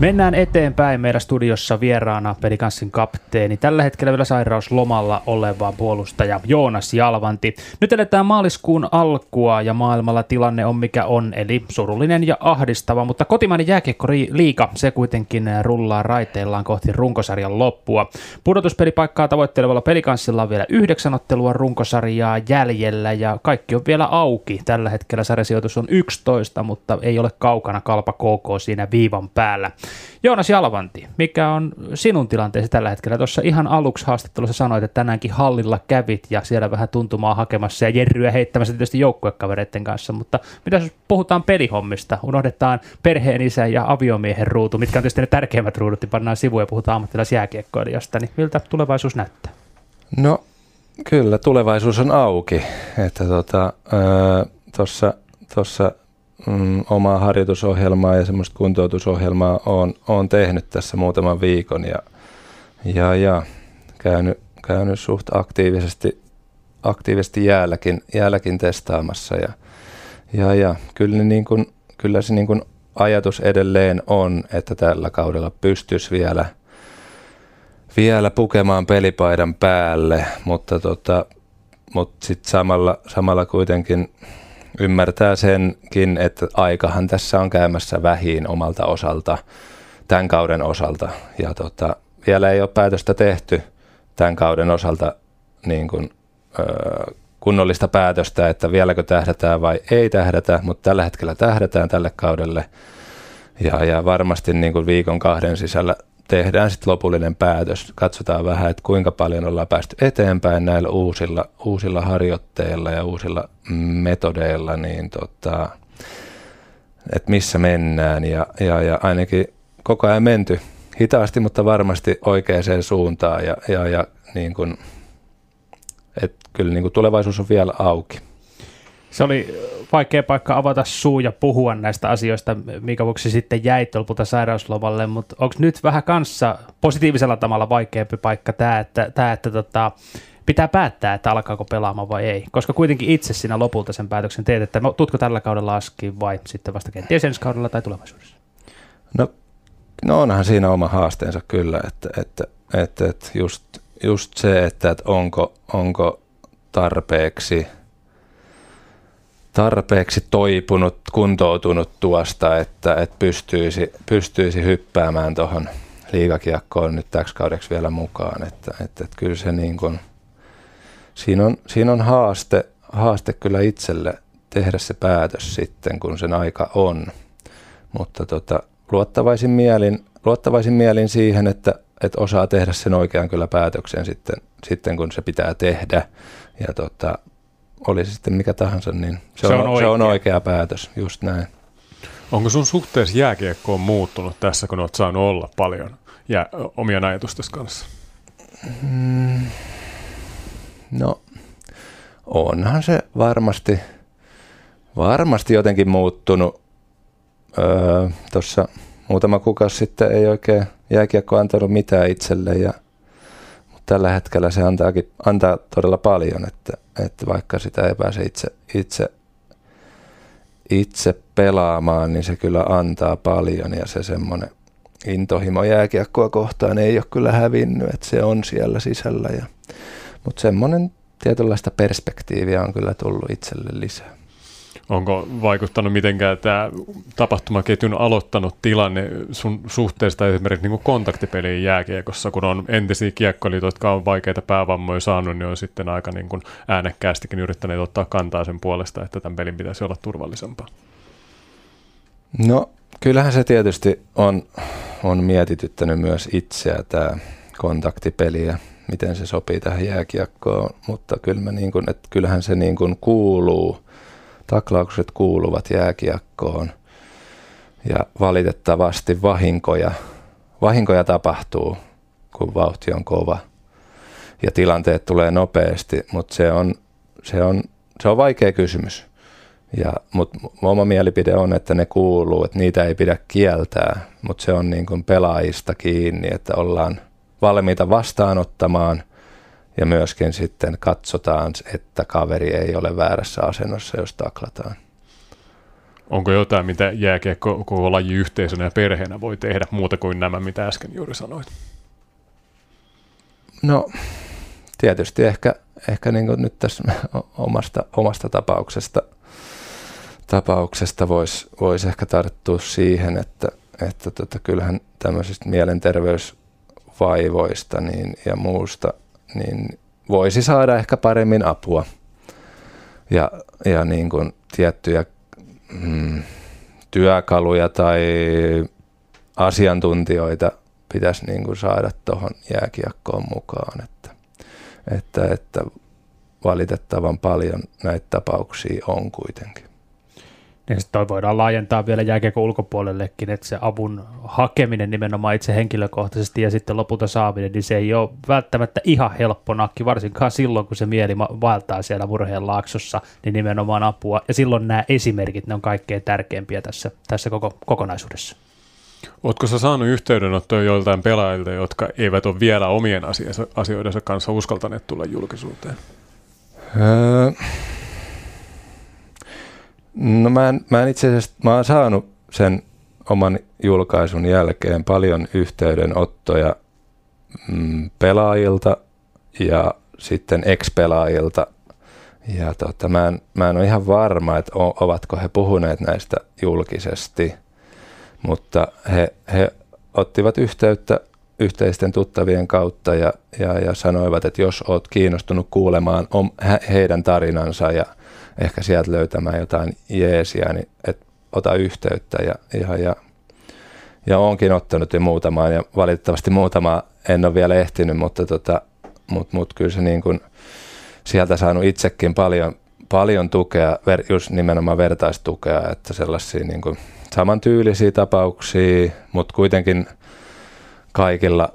Mennään eteenpäin. Meidän studiossa vieraana pelikanssin kapteeni, tällä hetkellä vielä sairauslomalla oleva puolustaja Joonas Jalvanti. Nyt eletään maaliskuun alkua ja maailmalla tilanne on mikä on, eli surullinen ja ahdistava, mutta kotimainen jääkiekko-liiga, se kuitenkin rullaa raiteillaan kohti runkosarjan loppua. Pudotuspelipaikkaa tavoittelevalla pelikanssilla on vielä yhdeksän ottelua runkosarjaa jäljellä ja kaikki on vielä auki. Tällä hetkellä sarjasijoitus on 11, mutta ei ole kaukana kalpa KK siinä viivan päällä. Joonas Jalvanti, mikä on sinun tilanteesi tällä hetkellä? Tuossa ihan aluksi haastattelussa sanoit, että tänäänkin hallilla kävit ja siellä vähän tuntumaa hakemassa ja jerryä heittämässä tietysti joukkuekavereiden kanssa, mutta mitä jos puhutaan pelihommista, unohdetaan perheen isä ja aviomiehen ruutu, mitkä on tietysti ne tärkeimmät ruudut, niin pannaan sivuun ja puhutaan ammattilaisjääkiekkoilijasta, niin miltä tulevaisuus näyttää? No kyllä, tulevaisuus on auki, että tuossa tota, tuossa mm, omaa harjoitusohjelmaa ja semmoista kuntoutusohjelmaa on, on tehnyt tässä muutaman viikon ja, ja, ja käynyt, käynyt suht aktiivisesti, aktiivisesti jäälläkin, jäälläkin testaamassa ja, ja, ja kyllä, niin kuin, kyllä se niin kuin ajatus edelleen on, että tällä kaudella pystyisi vielä, vielä pukemaan pelipaidan päälle, mutta, tota, mutta sitten samalla, samalla kuitenkin ymmärtää senkin, että aikahan tässä on käymässä vähiin omalta osalta, tämän kauden osalta. Ja tota, vielä ei ole päätöstä tehty tämän kauden osalta niin kuin, ö, kunnollista päätöstä, että vieläkö tähdätään vai ei tähdätä, mutta tällä hetkellä tähdätään tälle kaudelle. Ja, ja varmasti niin kuin viikon kahden sisällä tehdään sitten lopullinen päätös. Katsotaan vähän, että kuinka paljon ollaan päästy eteenpäin näillä uusilla, uusilla harjoitteilla ja uusilla metodeilla, niin tota, että missä mennään. Ja, ja, ja ainakin koko ajan menty hitaasti, mutta varmasti oikeaan suuntaan. Ja, ja, ja niin kun, et kyllä niin kun tulevaisuus on vielä auki. Se oli vaikea paikka avata suu ja puhua näistä asioista, mikä vuoksi sitten jäit lopulta sairauslomalle, mutta onko nyt vähän kanssa positiivisella tavalla vaikeampi paikka tämä, että, tämä, että tota, pitää päättää, että alkaako pelaamaan vai ei, koska kuitenkin itse siinä lopulta sen päätöksen teet, että no, tutko tällä kaudella aski vai sitten vasta kenties ensi kaudella tai tulevaisuudessa? No, no onhan siinä oma haasteensa kyllä, että, että, että, että just, just se, että, että onko, onko tarpeeksi – tarpeeksi toipunut, kuntoutunut tuosta, että, että pystyisi, pystyisi hyppäämään tuohon liigakiekkoon nyt täksi kaudeksi vielä mukaan. Että, että, että kyllä se niin kuin, siinä on, siinä on haaste, haaste kyllä itselle tehdä se päätös sitten, kun sen aika on. Mutta tota, luottavaisin, mielin, luottavaisin mielin siihen, että, että osaa tehdä sen oikean kyllä päätöksen sitten, sitten kun se pitää tehdä. Ja tota, oli se sitten mikä tahansa, niin se, se, on, on, se on oikea päätös, just näin. Onko sun suhteessa jääkiekkoon muuttunut tässä, kun olet saanut olla paljon ja omien ajatustesi kanssa? Mm, no, onhan se varmasti, varmasti jotenkin muuttunut. Öö, Tuossa muutama kuukausi sitten ei oikein jääkiekko antanut mitään itselle ja – tällä hetkellä se antaakin, antaa todella paljon, että, että vaikka sitä ei pääse itse, itse, itse pelaamaan, niin se kyllä antaa paljon ja se semmoinen intohimo jääkiekkoa kohtaan ei ole kyllä hävinnyt, että se on siellä sisällä. Ja, mutta semmoinen tietynlaista perspektiiviä on kyllä tullut itselle lisää. Onko vaikuttanut mitenkään tämä tapahtumaketjun aloittanut tilanne sun suhteesta esimerkiksi niin kontaktipeliin jääkiekossa, kun on entisiä kiekkoilijoita, jotka on vaikeita päävammoja saanut, niin on sitten aika niin kuin äänekkäästikin yrittäneet ottaa kantaa sen puolesta, että tämän pelin pitäisi olla turvallisempaa? No kyllähän se tietysti on, on mietityttänyt myös itseä tämä kontaktipeli ja miten se sopii tähän jääkiekkoon, mutta kyllä mä niin kuin, että kyllähän se niin kuin kuuluu – Taklaukset kuuluvat jääkiekkoon ja valitettavasti vahinkoja, vahinkoja tapahtuu, kun vauhti on kova ja tilanteet tulee nopeasti, mutta se on, se on, se on vaikea kysymys. Ja, mutta oma mielipide on, että ne kuuluu, että niitä ei pidä kieltää, mutta se on niin kuin pelaajista kiinni, että ollaan valmiita vastaanottamaan ja myöskin sitten katsotaan, että kaveri ei ole väärässä asennossa, jos taklataan. Onko jotain, mitä jääkiekko koko laji yhteisönä ja perheenä voi tehdä muuta kuin nämä, mitä äsken juuri sanoit? No tietysti ehkä, ehkä niin nyt tässä [LAUGHS] omasta, omasta tapauksesta, tapauksesta voisi vois ehkä tarttua siihen, että, että tota, kyllähän tämmöisistä mielenterveysvaivoista niin, ja muusta – niin voisi saada ehkä paremmin apua ja, ja niin kuin tiettyjä mm, työkaluja tai asiantuntijoita pitäisi niin kuin saada tuohon jääkiekkoon mukaan, että, että, että valitettavan paljon näitä tapauksia on kuitenkin. Niin sitten voidaan laajentaa vielä jääkiekon ulkopuolellekin, että se avun hakeminen nimenomaan itse henkilökohtaisesti ja sitten lopulta saaminen, niin se ei ole välttämättä ihan helppo nakki, varsinkaan silloin, kun se mieli vaeltaa siellä murheen laaksossa, niin nimenomaan apua. Ja silloin nämä esimerkit, ne on kaikkein tärkeimpiä tässä, tässä koko kokonaisuudessa. Oletko sä saanut yhteydenottoja joiltain pelaajilta, jotka eivät ole vielä omien asioidensa kanssa uskaltaneet tulla julkisuuteen? Öö, No mä en, mä en itse asiassa, mä oon saanut sen oman julkaisun jälkeen paljon yhteydenottoja mm, pelaajilta ja sitten ex-pelaajilta. Ja tota, mä, en, mä en ole ihan varma, että o, ovatko he puhuneet näistä julkisesti, mutta he, he ottivat yhteyttä yhteisten tuttavien kautta ja, ja, ja sanoivat, että jos olet kiinnostunut kuulemaan om, he, heidän tarinansa ja – ehkä sieltä löytämään jotain jeesiä, niin et ota yhteyttä ja, ja, ja, ja onkin ottanut jo muutamaan ja valitettavasti muutama en ole vielä ehtinyt, mutta tota, mut, mut kyllä se niin kuin, sieltä saanut itsekin paljon, paljon tukea, ver, just nimenomaan vertaistukea, että sellaisia niin kuin samantyylisiä tapauksia, mutta kuitenkin kaikilla,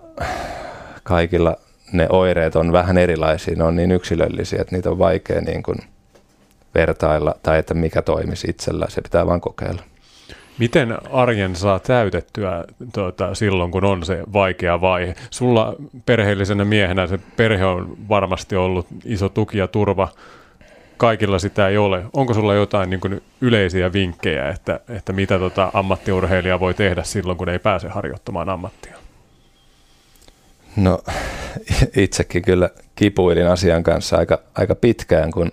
kaikilla ne oireet on vähän erilaisia, ne on niin yksilöllisiä, että niitä on vaikea niin kuin vertailla tai että mikä toimisi itsellä, se pitää vaan kokeilla. Miten arjen saa täytettyä tuota, silloin, kun on se vaikea vaihe? Sulla perheellisenä miehenä se perhe on varmasti ollut iso tuki ja turva. Kaikilla sitä ei ole. Onko sulla jotain niin kuin yleisiä vinkkejä, että, että mitä tota ammattiurheilija voi tehdä silloin, kun ei pääse harjoittamaan ammattia? No [LAUGHS] itsekin kyllä kipuilin asian kanssa aika, aika pitkään, kun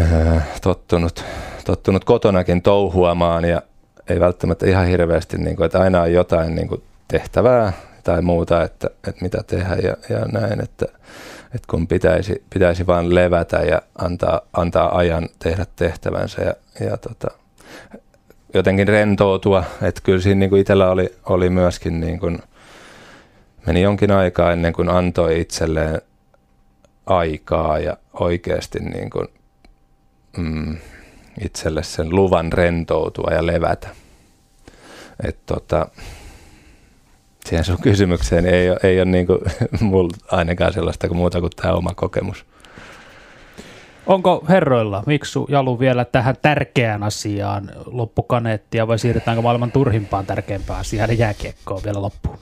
äh, tottunut tottunut kotonakin touhuamaan ja ei välttämättä ihan hirveästi, niin kuin, että aina on jotain niin kuin tehtävää tai muuta, että, että mitä tehdä ja, ja näin, että, että kun pitäisi, pitäisi vain levätä ja antaa, antaa ajan tehdä tehtävänsä ja, ja tota, jotenkin rentoutua, että kyllä siinä niin kuin itsellä oli, oli myöskin niin kuin, meni jonkin aikaa ennen kuin antoi itselleen aikaa ja oikeasti niin kuin, mm, itselle sen luvan rentoutua ja levätä. että tota, siihen sun kysymykseen ei ole, ei ole niin kuin, [LAUGHS] mulla ainakaan sellaista kuin muuta kuin tämä oma kokemus. Onko herroilla Miksu Jalu vielä tähän tärkeään asiaan loppukaneettia vai siirrytäänkö maailman turhimpaan tärkeämpään asiaan jääkiekkoon vielä loppuun?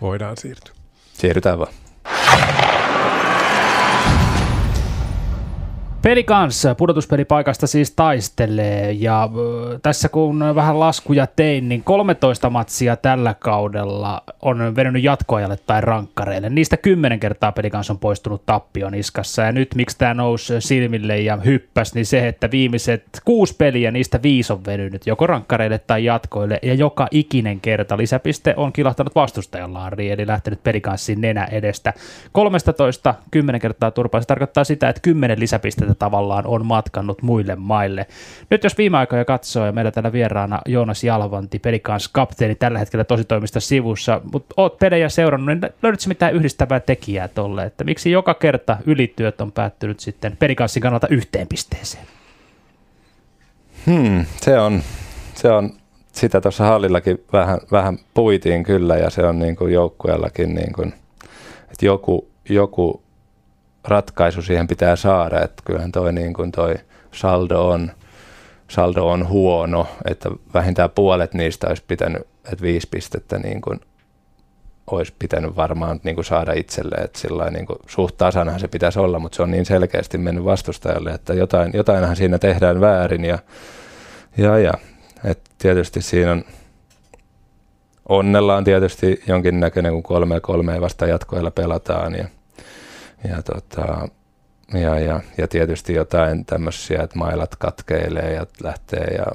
Voidaan siirtyä. Siirrytään vaan. Peli kanssa pudotuspelipaikasta siis taistelee. Ja tässä kun vähän laskuja tein, niin 13 matsia tällä kaudella on venynyt jatkoajalle tai rankkareille. Niistä 10 kertaa peli on poistunut tappion iskassa ja nyt miksi tämä nousi silmille ja hyppäs, niin se, että viimeiset kuusi peliä, niistä viisi on venynyt joko rankkareille tai jatkoille. Ja joka ikinen kerta lisäpiste on kilahtanut vastustajan laariin eli lähtenyt pelikanssiin nenä edestä. 13 10 kertaa turpaa, se tarkoittaa sitä, että 10 lisäpistettä sieltä tavallaan on matkannut muille maille. Nyt jos viime aikoina katsoo, ja meillä täällä vieraana Joonas Jalvanti, pelikans kapteeni tällä hetkellä tositoimista sivussa, mutta oot pelejä seurannut, niin löydätkö mitään yhdistävää tekijää tolle, että miksi joka kerta ylityöt on päättynyt sitten pelikanssin kannalta yhteen pisteeseen? Hmm, se on, se on sitä tuossa hallillakin vähän, vähän puitiin kyllä ja se on niin kuin joukkueellakin, niin kuin, että joku, joku ratkaisu siihen pitää saada, että kyllähän toi, niin kuin toi saldo on, saldo on huono, että vähintään puolet niistä olisi pitänyt, että viisi pistettä niin kuin olisi pitänyt varmaan niin kuin saada itselleen, että sillä niin kuin, suht tasanahan se pitäisi olla, mutta se on niin selkeästi mennyt vastustajalle, että jotain, jotainhan siinä tehdään väärin ja, ja, ja. Että tietysti siinä on onnella on tietysti jonkinnäköinen, kun kolme kolme vasta jatkoilla pelataan ja ja, tota, ja, ja, ja tietysti jotain tämmöisiä, että mailat katkeilee ja lähtee ja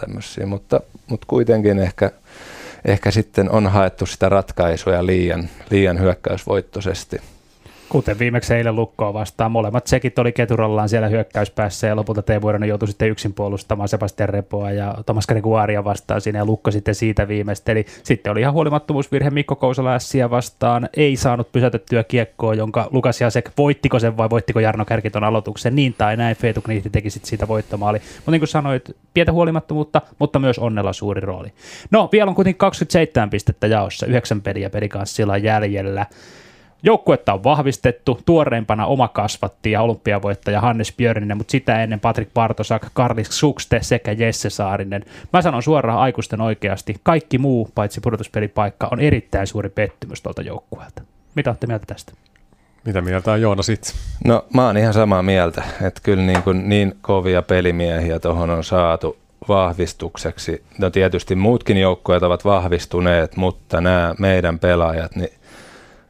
tämmöisiä, mutta, mutta kuitenkin ehkä, ehkä sitten on haettu sitä ratkaisua liian, liian hyökkäysvoittoisesti – Kuten viimeksi eilen lukkoa vastaan. Molemmat sekit oli keturallaan siellä hyökkäyspäässä ja lopulta Teevuoren joutui sitten yksin puolustamaan Sebastian Repoa ja Tomas Gregoiria vastaan siinä ja Lukko sitten siitä Eli Sitten oli ihan huolimattomuusvirhe Mikko Kousala vastaan. Ei saanut pysäytettyä kiekkoa, jonka Lukas Jasek voittiko sen vai voittiko Jarno Kärkiton aloituksen. Niin tai näin Feetuk Niihti teki sitten siitä voittomaali. Mutta niin kuin sanoit, pientä huolimattomuutta, mutta myös onnella suuri rooli. No, vielä on kuitenkin 27 pistettä jaossa, yhdeksän peliä pelikanssilla jäljellä. Joukkuetta on vahvistettu, tuoreimpana oma kasvatti ja olympiavoittaja Hannes Björninen, mutta sitä ennen Patrik Bartosak, Karlis Sukste sekä Jesse Saarinen. Mä sanon suoraan aikuisten oikeasti, kaikki muu paitsi pudotuspelipaikka on erittäin suuri pettymys tuolta joukkueelta. Mitä olette mieltä tästä? Mitä mieltä on Joona sitten? No mä oon ihan samaa mieltä, että kyllä niin, kuin niin kovia pelimiehiä tuohon on saatu vahvistukseksi. No tietysti muutkin joukkueet ovat vahvistuneet, mutta nämä meidän pelaajat, niin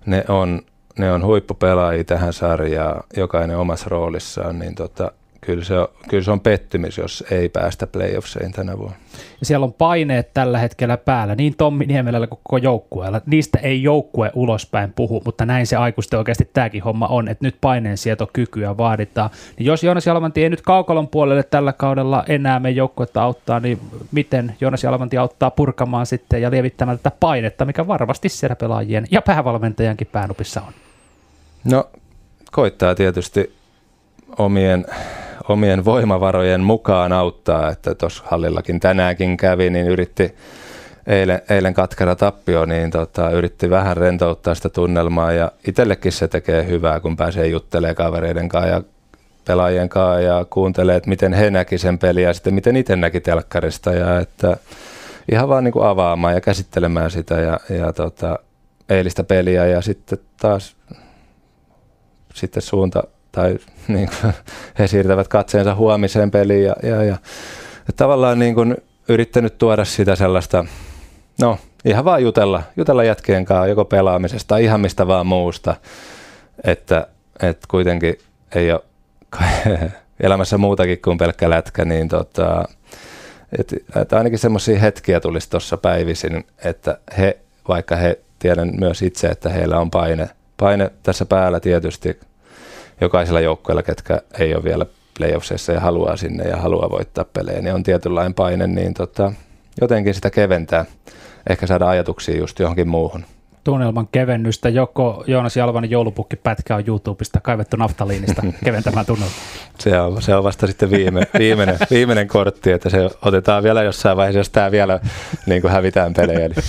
ne on, ne on huippupelaajia tähän sarjaan, jokainen omassa roolissaan, niin tota, kyllä se, on, kyllä se on pettymys, jos ei päästä playoffseihin tänä vuonna. ja siellä on paineet tällä hetkellä päällä, niin Tommi Niemelällä kuin koko joukkueella. Niistä ei joukkue ulospäin puhu, mutta näin se aikuisten oikeasti tämäkin homma on, että nyt paineensietokykyä vaaditaan. Niin jos Joonas Jalvanti ei nyt kaukalon puolelle tällä kaudella enää me joukkuetta auttaa, niin miten Joonas Jalvanti auttaa purkamaan sitten ja lievittämään tätä painetta, mikä varmasti siellä pelaajien ja päävalmentajankin päänupissa on? No koittaa tietysti omien, omien voimavarojen mukaan auttaa, että tuossa hallillakin tänäänkin kävi, niin yritti eilen, eilen katkera tappio, niin tota, yritti vähän rentouttaa sitä tunnelmaa ja itsellekin se tekee hyvää, kun pääsee juttelemaan kavereiden kanssa ja pelaajien kanssa ja kuuntelee, että miten he näki sen peliä ja sitten miten itse näki telkkarista ja että ihan vaan niin kuin avaamaan ja käsittelemään sitä ja, ja tota, eilistä peliä ja sitten taas sitten suunta tai [LAUGHS] niin kuin, he siirtävät katseensa huomiseen peliin ja, ja, ja tavallaan niin kuin yrittänyt tuoda sitä sellaista, no ihan vaan jutella, jutella jätkien kanssa joko pelaamisesta tai ihan mistä vaan muusta, että, että kuitenkin ei ole [LAUGHS] elämässä muutakin kuin pelkkä lätkä, niin tota, että, että ainakin semmoisia hetkiä tulisi tuossa päivisin, että he, vaikka he tiedän myös itse, että heillä on paine, paine tässä päällä tietysti jokaisella joukkueella, ketkä ei ole vielä playoffseissa ja haluaa sinne ja haluaa voittaa pelejä, niin on tietynlainen paine, niin tota, jotenkin sitä keventää, ehkä saada ajatuksia just johonkin muuhun. Tunnelman kevennystä, joko Joonas Jalvanen joulupukkipätkä on YouTubesta kaivettu naftaliinista [LAUGHS] keventämään tunnelmaa. Se on, se on vasta sitten viime, viimeinen, viimeinen kortti, että se otetaan vielä jossain vaiheessa, jos tämä vielä niin kuin hävitään pelejä. Niin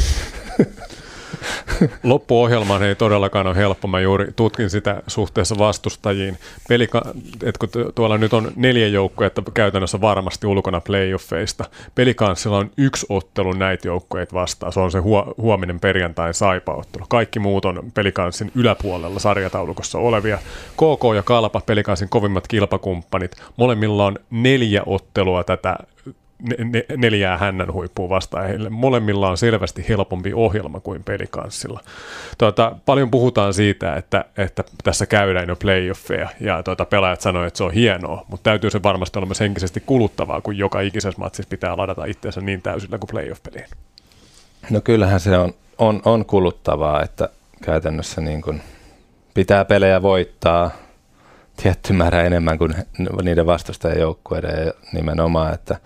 Loppuohjelma ei todellakaan ole helppo. Mä juuri tutkin sitä suhteessa vastustajiin. Pelika- et kun tuolla nyt on neljä joukkoa, että käytännössä varmasti ulkona playoffeista. Pelikanssilla on yksi ottelu näitä joukkoja vastaan. Se on se huo- huominen perjantain saipaottelu. Kaikki muut on pelikanssin yläpuolella sarjataulukossa olevia. KK ja Kalpa, pelikanssin kovimmat kilpakumppanit. Molemmilla on neljä ottelua tätä ne, neljää hännän huippua vastaan. Heille molemmilla on selvästi helpompi ohjelma kuin pelikanssilla. Tuota, paljon puhutaan siitä, että, että tässä käydään jo playoffeja ja tuota, pelaajat sanoivat, että se on hienoa, mutta täytyy se varmasti olla myös henkisesti kuluttavaa, kun joka ikisessä matsissa pitää ladata itseensä niin täysillä kuin playoff-peliin. No kyllähän se on, on, on kuluttavaa, että käytännössä niin kuin pitää pelejä voittaa tietty määrä enemmän kuin niiden vastustajien joukkueiden ja nimenomaan, että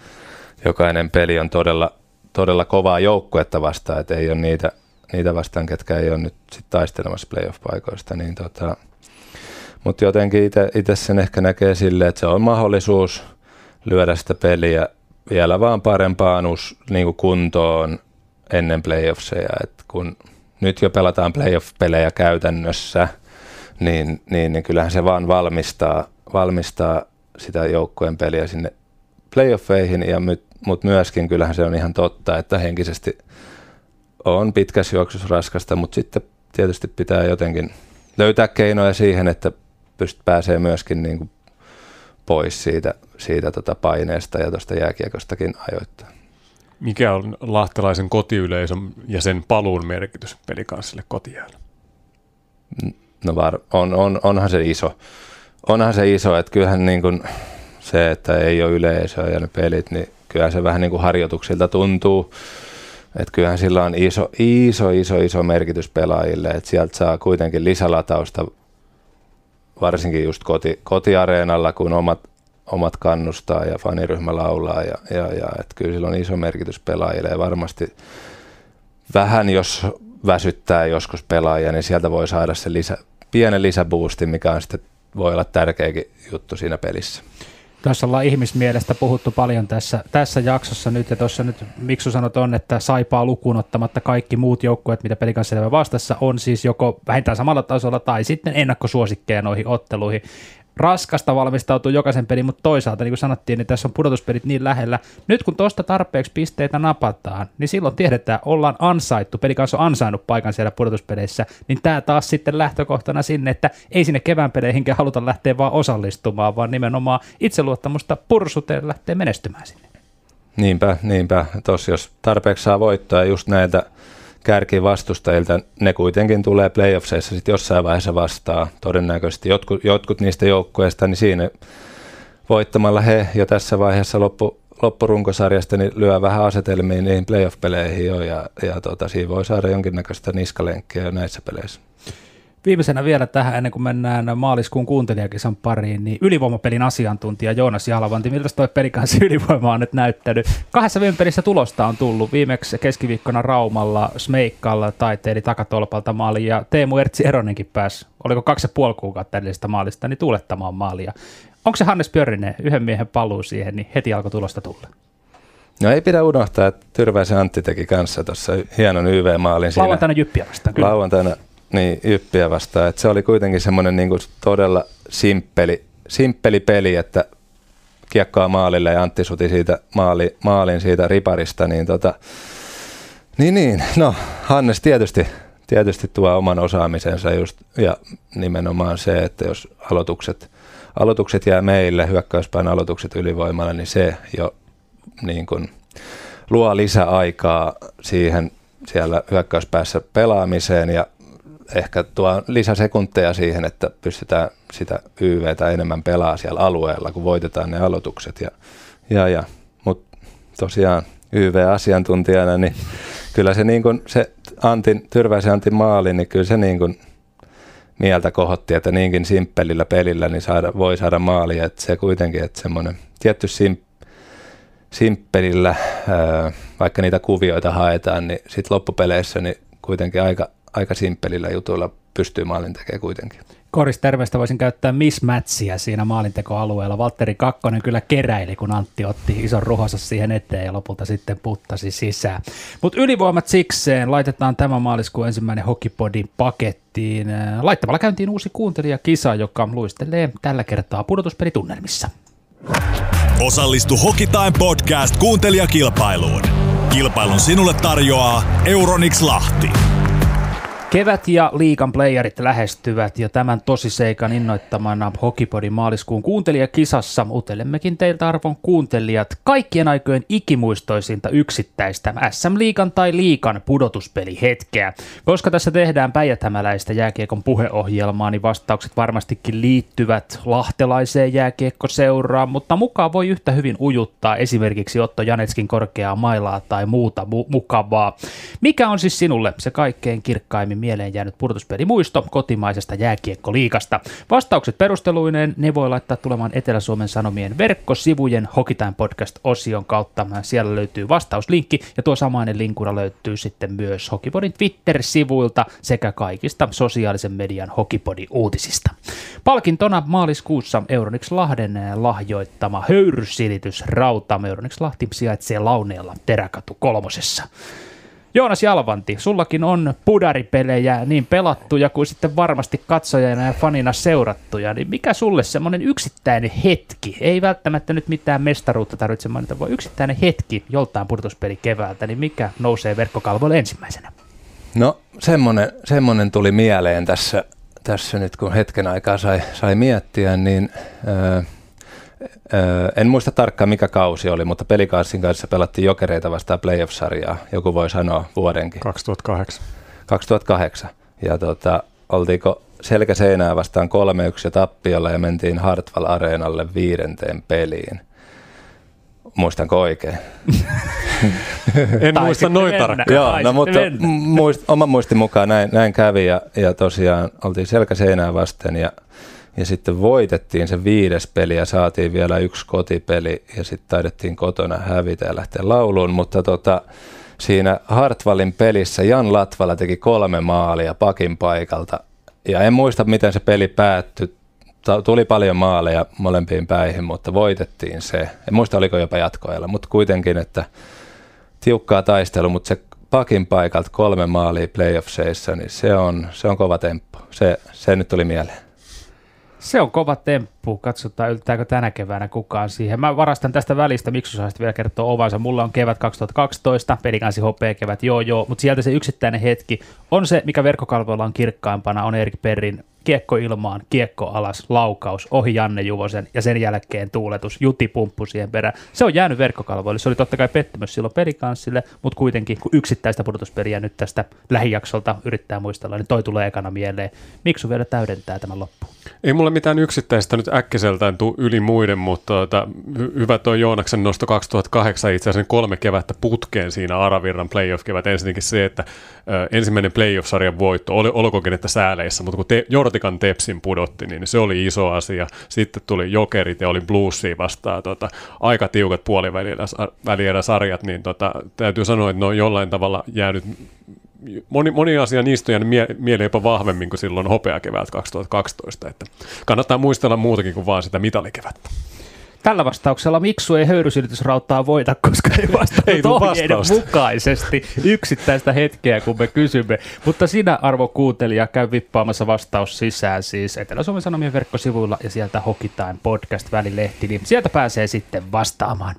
jokainen peli on todella, todella kovaa joukkuetta vastaan, että ei ole niitä, niitä vastaan, ketkä ei ole nyt sit taistelemassa playoff-paikoista. Niin tota, mutta jotenkin itse sen ehkä näkee silleen, että se on mahdollisuus lyödä sitä peliä vielä vaan parempaan us, niin kuntoon ennen playoffseja. Et kun nyt jo pelataan playoff-pelejä käytännössä, niin, niin, niin kyllähän se vaan valmistaa, valmistaa sitä joukkueen peliä sinne playoffeihin ja my, mutta myöskin kyllähän se on ihan totta, että henkisesti on pitkässä juoksussa raskasta, mutta sitten tietysti pitää jotenkin löytää keinoja siihen, että pystyt pääsee myöskin niin kuin pois siitä, siitä tota paineesta ja tuosta jääkiekostakin ajoittain. Mikä on lahtelaisen kotiyleisön ja sen paluun merkitys pelikanssille kotijäällä? No var, on, on, onhan se iso. Onhan se iso, että kyllähän niin kuin se, että ei ole yleisöä ja ne pelit, niin kyllä se vähän niin kuin harjoituksilta tuntuu. Että kyllähän sillä on iso, iso, iso, iso merkitys pelaajille, että sieltä saa kuitenkin lisälatausta, varsinkin just koti, kotiareenalla, kun omat, omat kannustaa ja faniryhmä laulaa. Ja, ja, ja että kyllä sillä on iso merkitys pelaajille ja varmasti vähän, jos väsyttää joskus pelaajia, niin sieltä voi saada se lisä, pienen lisäboosti, mikä on sitten voi olla tärkeäkin juttu siinä pelissä. Tässä ollaan ihmismielestä puhuttu paljon tässä, tässä jaksossa nyt, ja tuossa nyt Miksu sanot on, että saipaa lukuun ottamatta kaikki muut joukkueet, mitä pelikanssa vastassa, on siis joko vähintään samalla tasolla tai sitten ennakkosuosikkeja noihin otteluihin raskasta valmistautua jokaisen pelin, mutta toisaalta, niin kuin sanottiin, niin tässä on pudotuspelit niin lähellä. Nyt kun tuosta tarpeeksi pisteitä napataan, niin silloin tiedetään, ollaan ansaittu, peli kanssa on ansainnut paikan siellä pudotuspeleissä, niin tämä taas sitten lähtökohtana sinne, että ei sinne kevään peleihinkään haluta lähteä vaan osallistumaan, vaan nimenomaan itseluottamusta pursuteen lähtee menestymään sinne. Niinpä, niinpä. Tuossa jos tarpeeksi saa voittaa just näitä kärkivastustajilta, ne kuitenkin tulee playoffseissa sitten jossain vaiheessa vastaan. Todennäköisesti jotkut, jotkut niistä joukkueista, niin siinä voittamalla he jo tässä vaiheessa loppu, loppurunkosarjasta, niin lyö vähän asetelmiin niihin playoff-peleihin jo, ja, ja tota, siinä voi saada jonkinnäköistä niskalenkkiä jo näissä peleissä. Viimeisenä vielä tähän, ennen kuin mennään maaliskuun kuuntelijakisan pariin, niin ylivoimapelin asiantuntija Joonas Jalvanti, miltä toi pelikansi [LAUGHS] ylivoima on nyt näyttänyt? Kahdessa viime pelissä tulosta on tullut. Viimeksi keskiviikkona Raumalla, Smeikkalla taiteili takatolpalta maali ja Teemu Ertsi Eronenkin pääsi, oliko kaksi ja puoli kuukautta edellisestä maalista, niin tuulettamaan maalia. Onko se Hannes Pjörrinen, yhden miehen paluu siihen, niin heti alkoi tulosta tulla? No ei pidä unohtaa, että Tyrväisen Antti teki kanssa tuossa hienon YV-maalin siinä. Lauantaina Jyppiä vastaan, kyllä. Lauantaina niin, Jyppiä vastaan. Että se oli kuitenkin semmoinen niin kuin todella simppeli, simppeli peli, että kiekkoa maalille ja Antti suti siitä maali, maalin siitä riparista, niin tota, niin, niin, no Hannes tietysti, tietysti tuo oman osaamisensa just, ja nimenomaan se, että jos aloitukset, aloitukset jää meille, hyökkäyspäin aloitukset ylivoimalle, niin se jo niin kuin, luo lisäaikaa siihen siellä hyökkäyspäässä pelaamiseen ja ehkä tuo lisäsekunteja siihen, että pystytään sitä YVtä enemmän pelaa siellä alueella, kun voitetaan ne aloitukset. Ja, ja, ja. Mutta tosiaan YV-asiantuntijana, niin kyllä se, niin kun, se Antin, Tyrväisen Antin maali, niin kyllä se niin kun mieltä kohotti, että niinkin simppelillä pelillä niin saada, voi saada maalia. Että se kuitenkin, että semmoinen tietty sim, simppelillä, vaikka niitä kuvioita haetaan, niin sitten loppupeleissä niin kuitenkin aika aika simppelillä jutuilla pystyy maalin tekemään kuitenkin. Koris terveistä voisin käyttää mismatchia siinä maalintekoalueella. Valtteri Kakkonen kyllä keräili, kun Antti otti ison ruhonsa siihen eteen ja lopulta sitten puttasi sisään. Mutta ylivoimat sikseen laitetaan tämä maaliskuun ensimmäinen Hokipodin pakettiin. Laittamalla käyntiin uusi kuuntelijakisa, joka luistelee tällä kertaa pudotuspelitunnelmissa. Osallistu Hokitime podcast kuuntelijakilpailuun. Kilpailun sinulle tarjoaa Euronix Lahti. Kevät ja liikan playerit lähestyvät ja tämän tosiseikan innoittamana Hokipodin maaliskuun kuuntelijakisassa utelemmekin teiltä arvon kuuntelijat kaikkien aikojen ikimuistoisinta yksittäistä SM-liikan tai liikan pudotuspelihetkeä. Koska tässä tehdään päijäthämäläistä jääkiekon puheohjelmaa, niin vastaukset varmastikin liittyvät lahtelaiseen jääkiekkoseuraan, mutta mukaan voi yhtä hyvin ujuttaa esimerkiksi Otto Janetskin korkeaa mailaa tai muuta mu- mukavaa. Mikä on siis sinulle se kaikkein kirkkaimmin aiemmin mieleen jäänyt pudotuspelimuisto kotimaisesta jääkiekkoliikasta. Vastaukset perusteluineen ne voi laittaa tulemaan Etelä-Suomen Sanomien verkkosivujen Hokitime Podcast-osion kautta. Siellä löytyy vastauslinkki ja tuo samainen linkura löytyy sitten myös Hokipodin Twitter-sivuilta sekä kaikista sosiaalisen median Hokipodin uutisista. Palkintona maaliskuussa Euronix Lahden lahjoittama höyrysilitys rauta. Euronix Lahti sijaitsee Launeella Teräkatu kolmosessa. Joonas Jalvanti, sullakin on pudaripelejä niin pelattuja kuin sitten varmasti katsojana ja fanina seurattuja, niin mikä sulle semmoinen yksittäinen hetki, ei välttämättä nyt mitään mestaruutta tarvitse mainita, vaan yksittäinen hetki joltain pudotuspeli keväältä, niin mikä nousee verkkokalvoille ensimmäisenä? No semmoinen, semmoinen tuli mieleen tässä, tässä nyt kun hetken aikaa sai, sai miettiä, niin äh, en muista tarkkaan mikä kausi oli, mutta pelikaassin kanssa pelattiin jokereita vastaan playoff-sarjaa. Joku voi sanoa vuodenkin. 2008. 2008. Ja tota, oltiinko selkä seinää vastaan 3-1 ja tappiolla ja mentiin Hartwall Areenalle viidenteen peliin. Muistanko oikein? [LAUGHS] en muista noin tarkkaan. Joo, no, mutta muist, oman muistin mukaan näin, näin kävi ja, ja tosiaan oltiin selkä seinää vasten ja ja sitten voitettiin se viides peli ja saatiin vielä yksi kotipeli ja sitten taidettiin kotona hävitä ja lähteä lauluun, mutta tota, siinä Hartwallin pelissä Jan Latvala teki kolme maalia pakin paikalta ja en muista miten se peli päättyi. Tuli paljon maaleja molempiin päihin, mutta voitettiin se. En muista oliko jopa jatkoajalla, mutta kuitenkin, että tiukkaa taistelu, mutta se pakin paikalta kolme maalia playoffseissa, niin se on, se on kova temppu. Se, se nyt tuli mieleen. Se on kova temppu. Katsotaan, yltääkö tänä keväänä kukaan siihen. Mä varastan tästä välistä, miksi saisit vielä kertoa ovansa. Mulla on kevät 2012, pelikansi HP kevät, joo joo, mutta sieltä se yksittäinen hetki on se, mikä verkkokalvoilla on kirkkaimpana, on Erik Perrin kiekko ilmaan, kiekko alas, laukaus, ohi Janne Juvosen ja sen jälkeen tuuletus, jutipumppu siihen perään. Se on jäänyt verkkokalvoille. Se oli totta kai pettymys silloin pelikanssille, mutta kuitenkin kun yksittäistä pudotuspeliä nyt tästä lähijaksolta yrittää muistella, niin toi tulee ekana mieleen. Miksi vielä täydentää tämän loppuun? Ei mulle mitään yksittäistä nyt äkkiseltään tuu yli muiden, mutta tuota, hy- hyvä tuo Joonaksen nosto 2008 itse asiassa kolme kevättä putkeen siinä Aravirran playoff-kevät. Ensinnäkin se, että ö, ensimmäinen playoff-sarjan voitto, oli, olkoonkin että sääleissä, mutta kun te, Jortikan Tepsin pudotti, niin se oli iso asia. Sitten tuli Jokerit ja oli Bluesia vastaan tuota, aika tiukat puolivälierä sarjat, niin tota, täytyy sanoa, että ne on jollain tavalla jäänyt moni, moni asia niistä on mie- mieleen jopa vahvemmin kuin silloin hopeakevät 2012, että kannattaa muistella muutakin kuin vaan sitä mitalikevättä. Tällä vastauksella Miksu ei höyrysilitysrautaa voita, koska ei Ei vastannut ohjeiden vastausta. mukaisesti yksittäistä hetkeä, kun me kysymme. Mutta sinä, arvo kuuntelija, käy vippaamassa vastaus sisään siis Etelä-Suomen Sanomien verkkosivuilla ja sieltä Hokitain podcast-välilehti, niin sieltä pääsee sitten vastaamaan.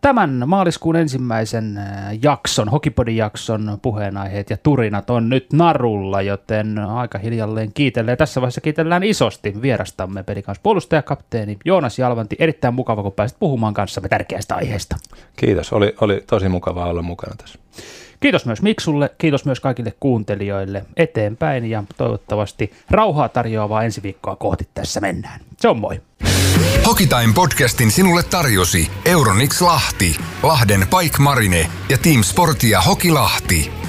Tämän maaliskuun ensimmäisen äh, jakson, Hokipodin jakson puheenaiheet ja turinat on nyt narulla, joten aika hiljalleen kiitellään. Tässä vaiheessa kiitellään isosti vierastamme pelikans puolustajakapteeni Joonas Jalvanti. Erittäin mukava, kun pääsit puhumaan kanssamme tärkeästä aiheesta. Kiitos, oli, oli tosi mukavaa olla mukana tässä. Kiitos myös Miksulle, kiitos myös kaikille kuuntelijoille eteenpäin ja toivottavasti rauhaa tarjoavaa ensi viikkoa kohti tässä mennään. Se on moi! Hokitime podcastin sinulle tarjosi Euronix Lahti, Lahden Pike Marine ja Team Sportia Hoki Lahti.